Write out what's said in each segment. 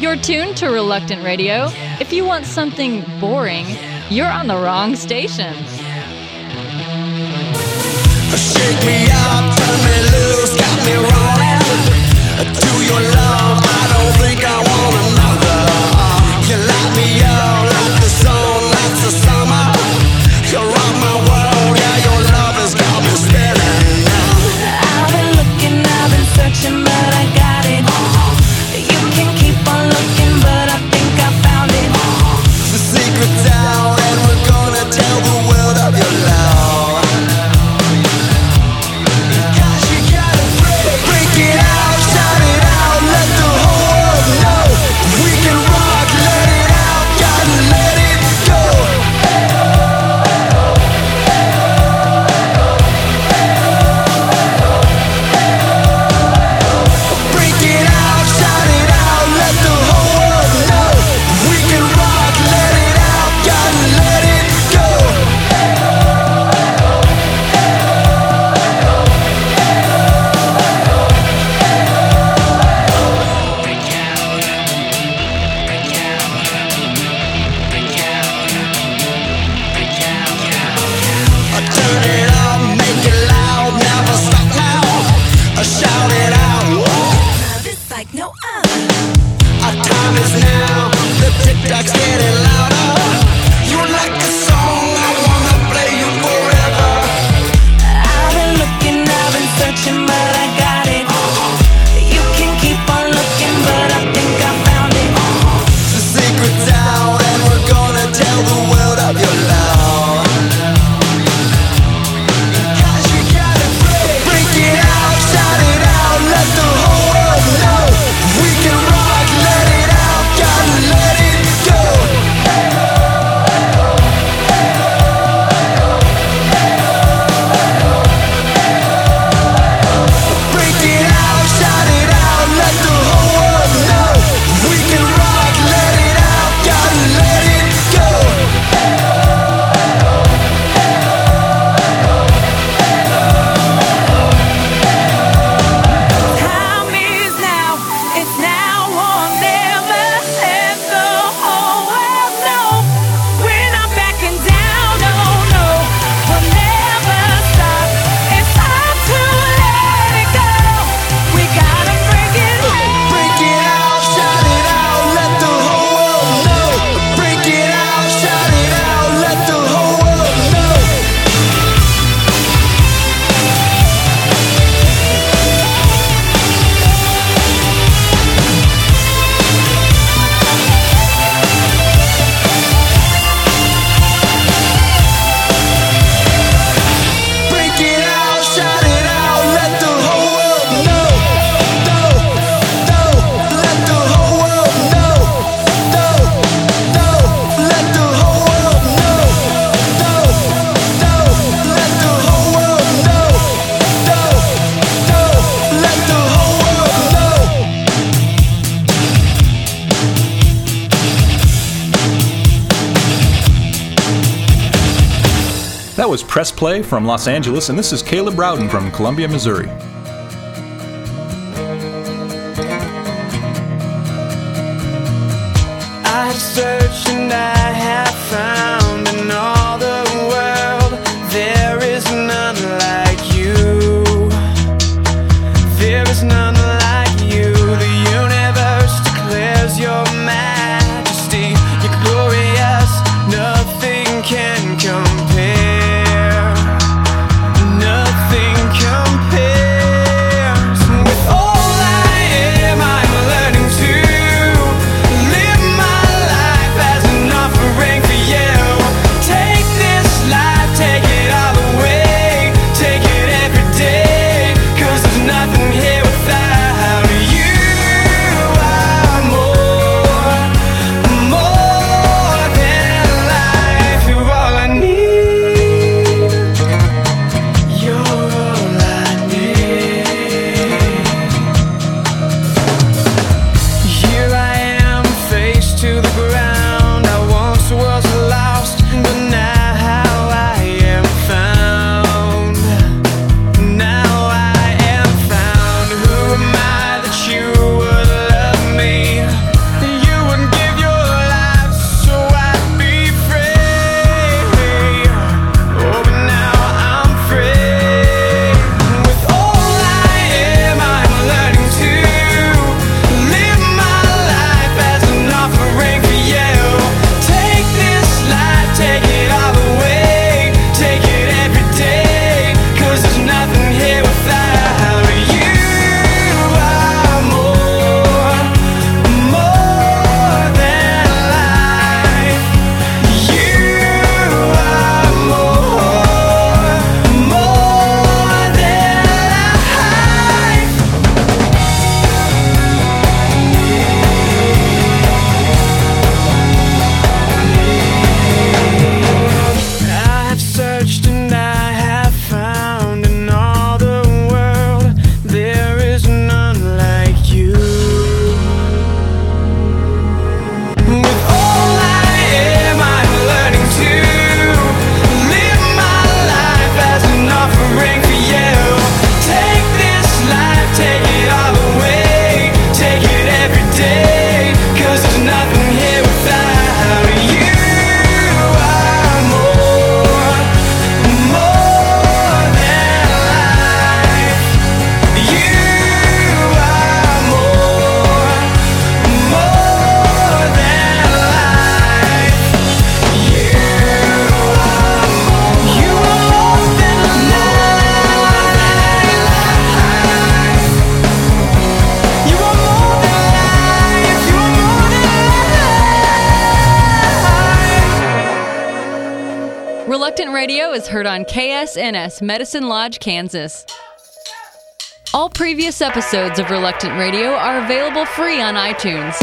You're tuned to Reluctant Radio. If you want something boring, you're on the wrong station. Shake me up, turn me loose, got me rolling. To your love, I don't think I want another. You light me up like the sun, like the sun. Press Play from Los Angeles, and this is Caleb Rowden from Columbia, Missouri. I searched and I Radio is heard on KSNS, Medicine Lodge, Kansas. All previous episodes of Reluctant Radio are available free on iTunes.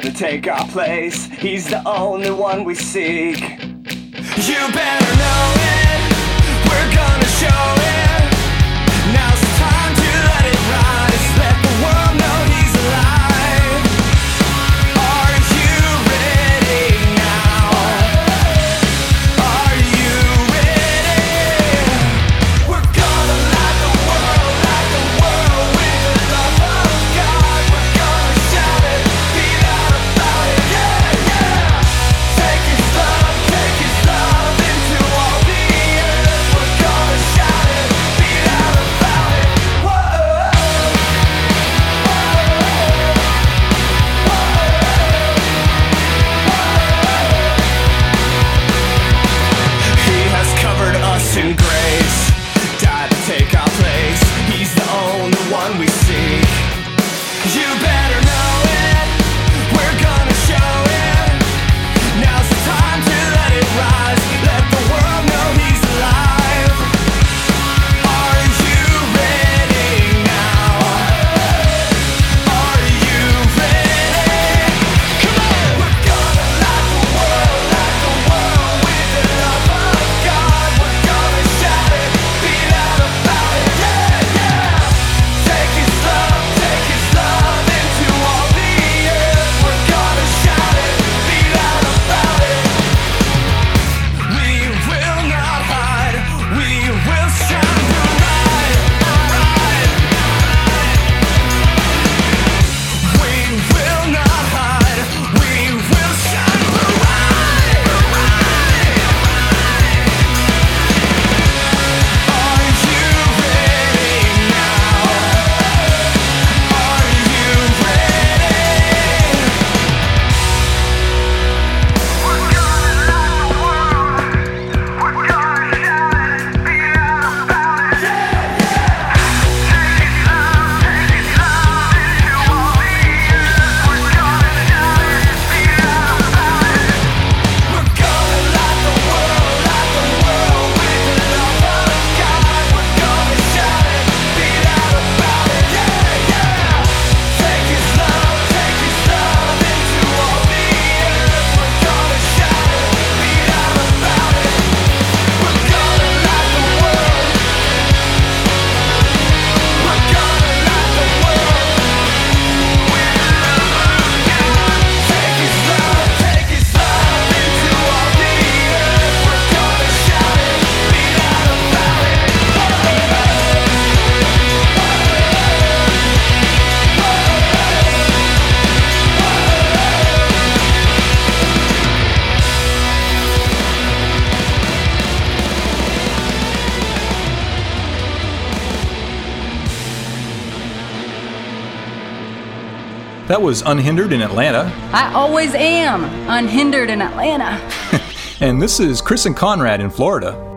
to take our place. He's the only one we seek. You better. That was Unhindered in Atlanta. I always am unhindered in Atlanta. and this is Chris and Conrad in Florida.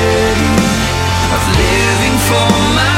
burden of living for my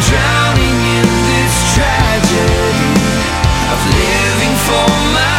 drowning in this tragedy of living for my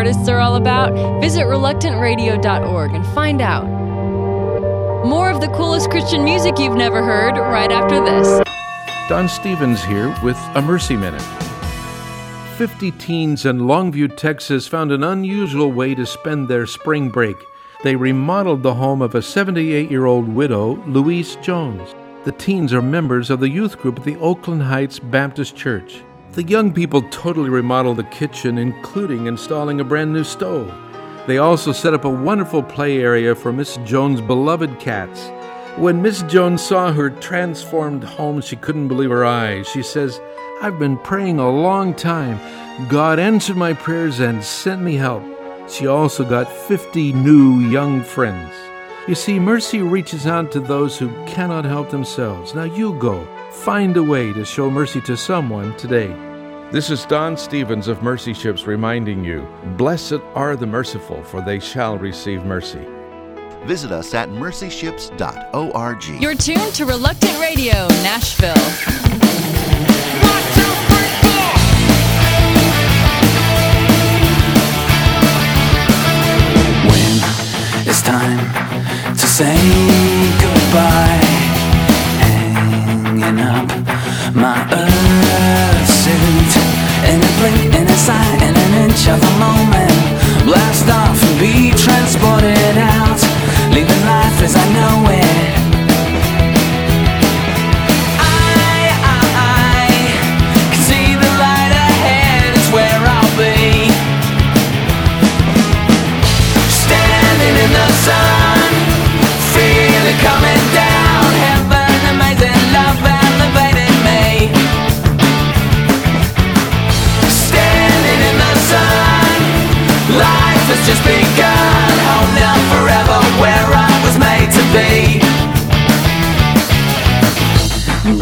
artists are all about, visit reluctantradio.org and find out. More of the coolest Christian music you've never heard right after this. Don Stevens here with a Mercy Minute. 50 teens in Longview, Texas found an unusual way to spend their spring break. They remodeled the home of a 78 year old widow, Louise Jones. The teens are members of the youth group at the Oakland Heights Baptist Church. The young people totally remodeled the kitchen, including installing a brand new stove. They also set up a wonderful play area for Miss Jones' beloved cats. When Miss Jones saw her transformed home, she couldn't believe her eyes. She says, I've been praying a long time. God answered my prayers and sent me help. She also got 50 new young friends. You see, mercy reaches out to those who cannot help themselves. Now you go. Find a way to show mercy to someone today. This is Don Stevens of Mercy Ships reminding you Blessed are the merciful, for they shall receive mercy. Visit us at mercyships.org. You're tuned to Reluctant Radio, Nashville.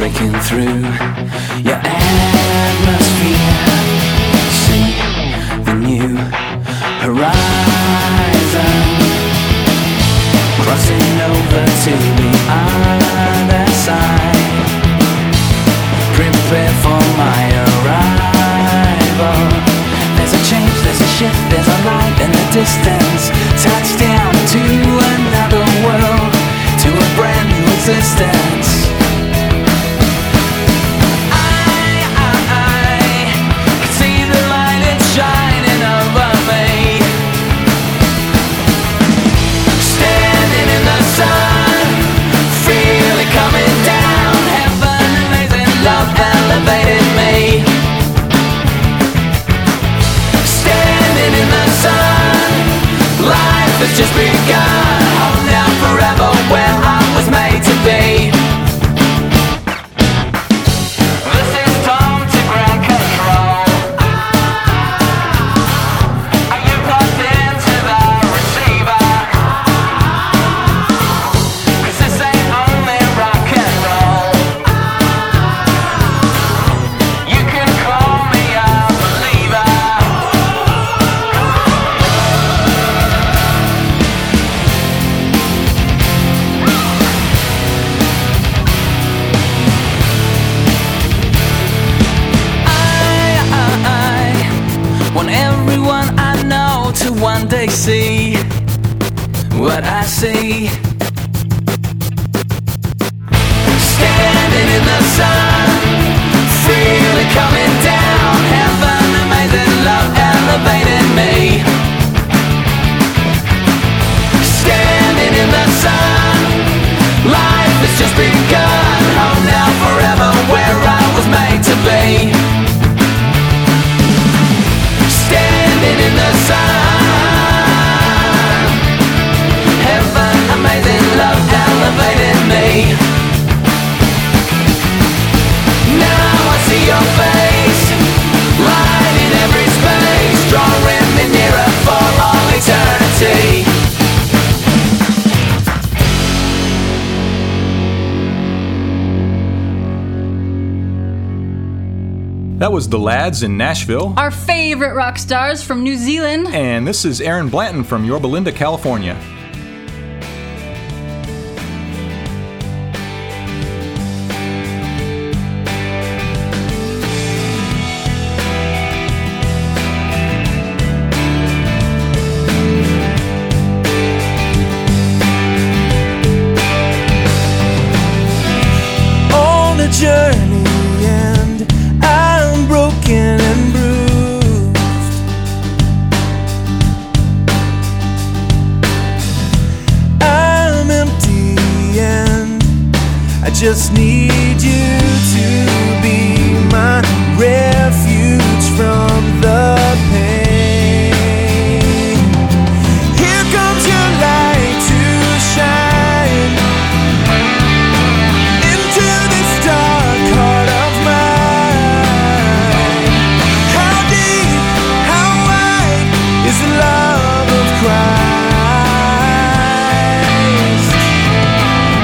Breaking through your atmosphere, see the new horizon. Crossing over to the other side. Prepare for my arrival. There's a change, there's a shift, there's a light in the distance. Touchdown to another world, to a brand new existence. Just begun. Was The Lads in Nashville. Our favorite rock stars from New Zealand. And this is Aaron Blanton from Yorba Linda, California.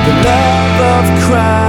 the love of Christ.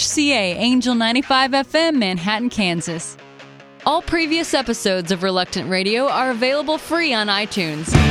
KHCA Angel 95 FM, Manhattan, Kansas. All previous episodes of Reluctant Radio are available free on iTunes.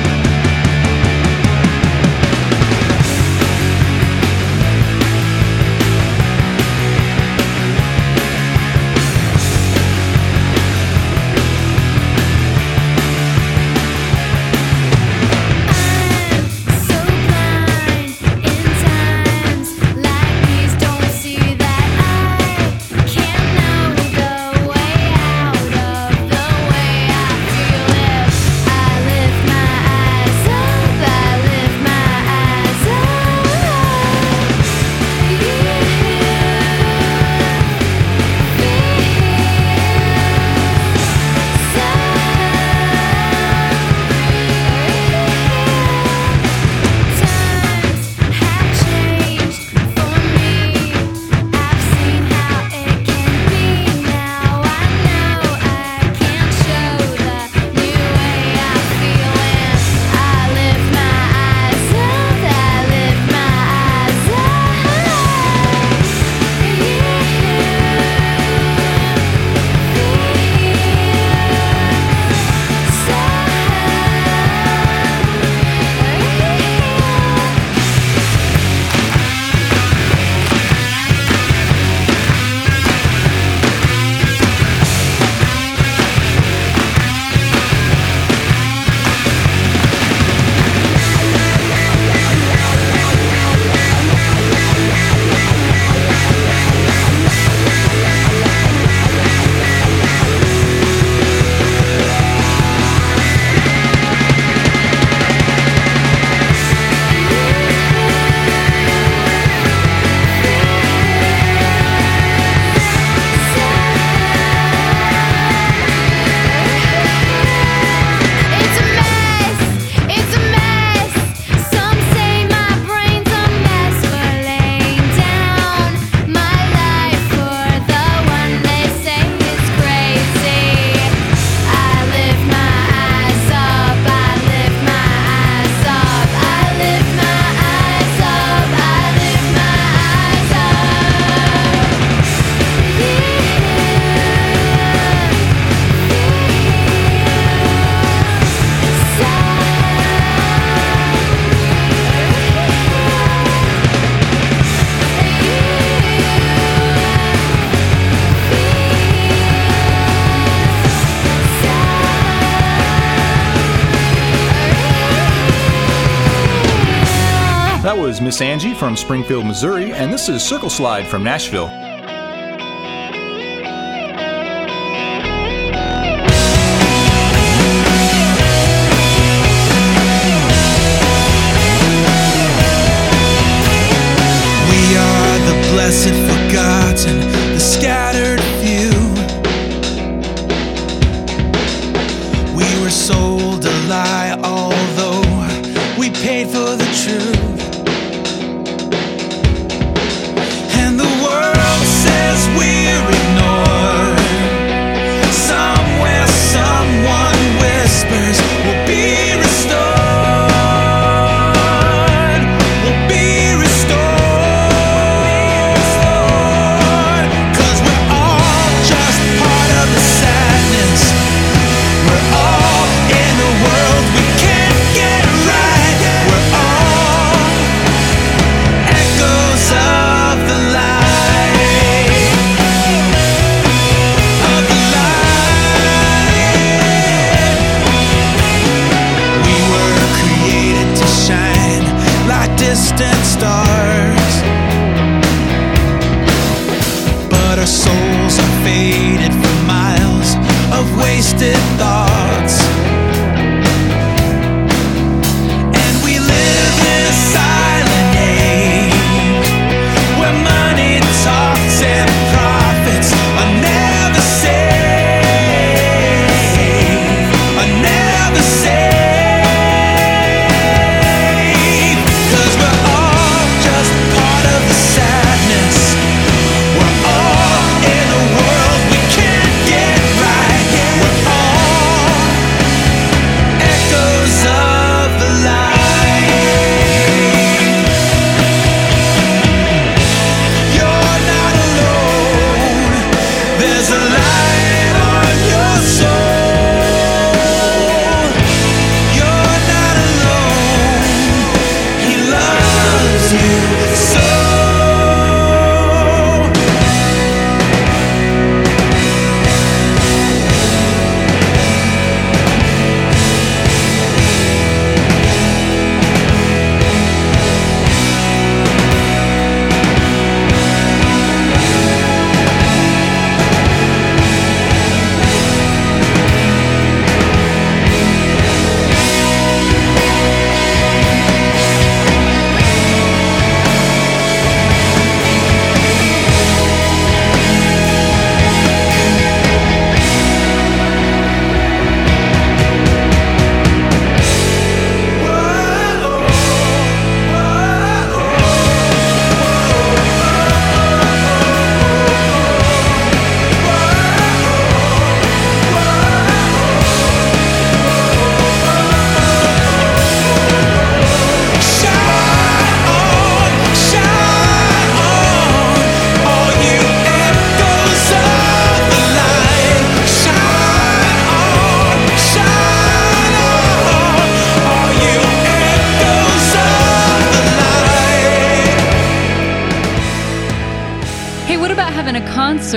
Angie from Springfield, Missouri, and this is Circle Slide from Nashville.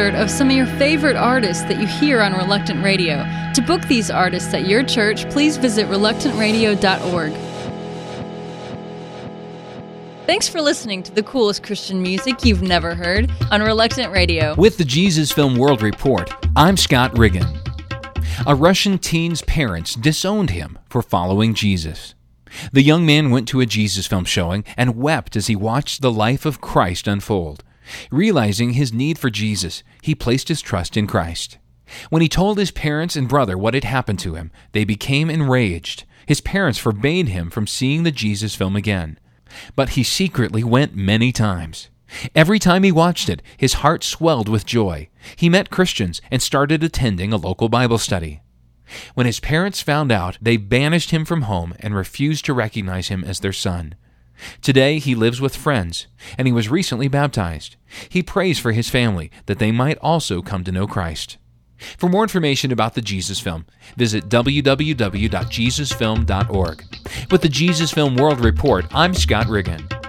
Concert of some of your favorite artists that you hear on Reluctant Radio? To book these artists at your church, please visit reluctantradio.org. Thanks for listening to the coolest Christian music you've never heard on Reluctant Radio. With the Jesus Film World Report, I'm Scott Riggin. A Russian teen's parents disowned him for following Jesus. The young man went to a Jesus film showing and wept as he watched the life of Christ unfold. Realizing his need for Jesus, he placed his trust in Christ. When he told his parents and brother what had happened to him, they became enraged. His parents forbade him from seeing the Jesus film again. But he secretly went many times. Every time he watched it, his heart swelled with joy. He met Christians and started attending a local Bible study. When his parents found out, they banished him from home and refused to recognize him as their son. Today, he lives with friends, and he was recently baptized. He prays for his family that they might also come to know Christ. For more information about the Jesus Film, visit www.jesusfilm.org. With the Jesus Film World Report, I'm Scott Riggin.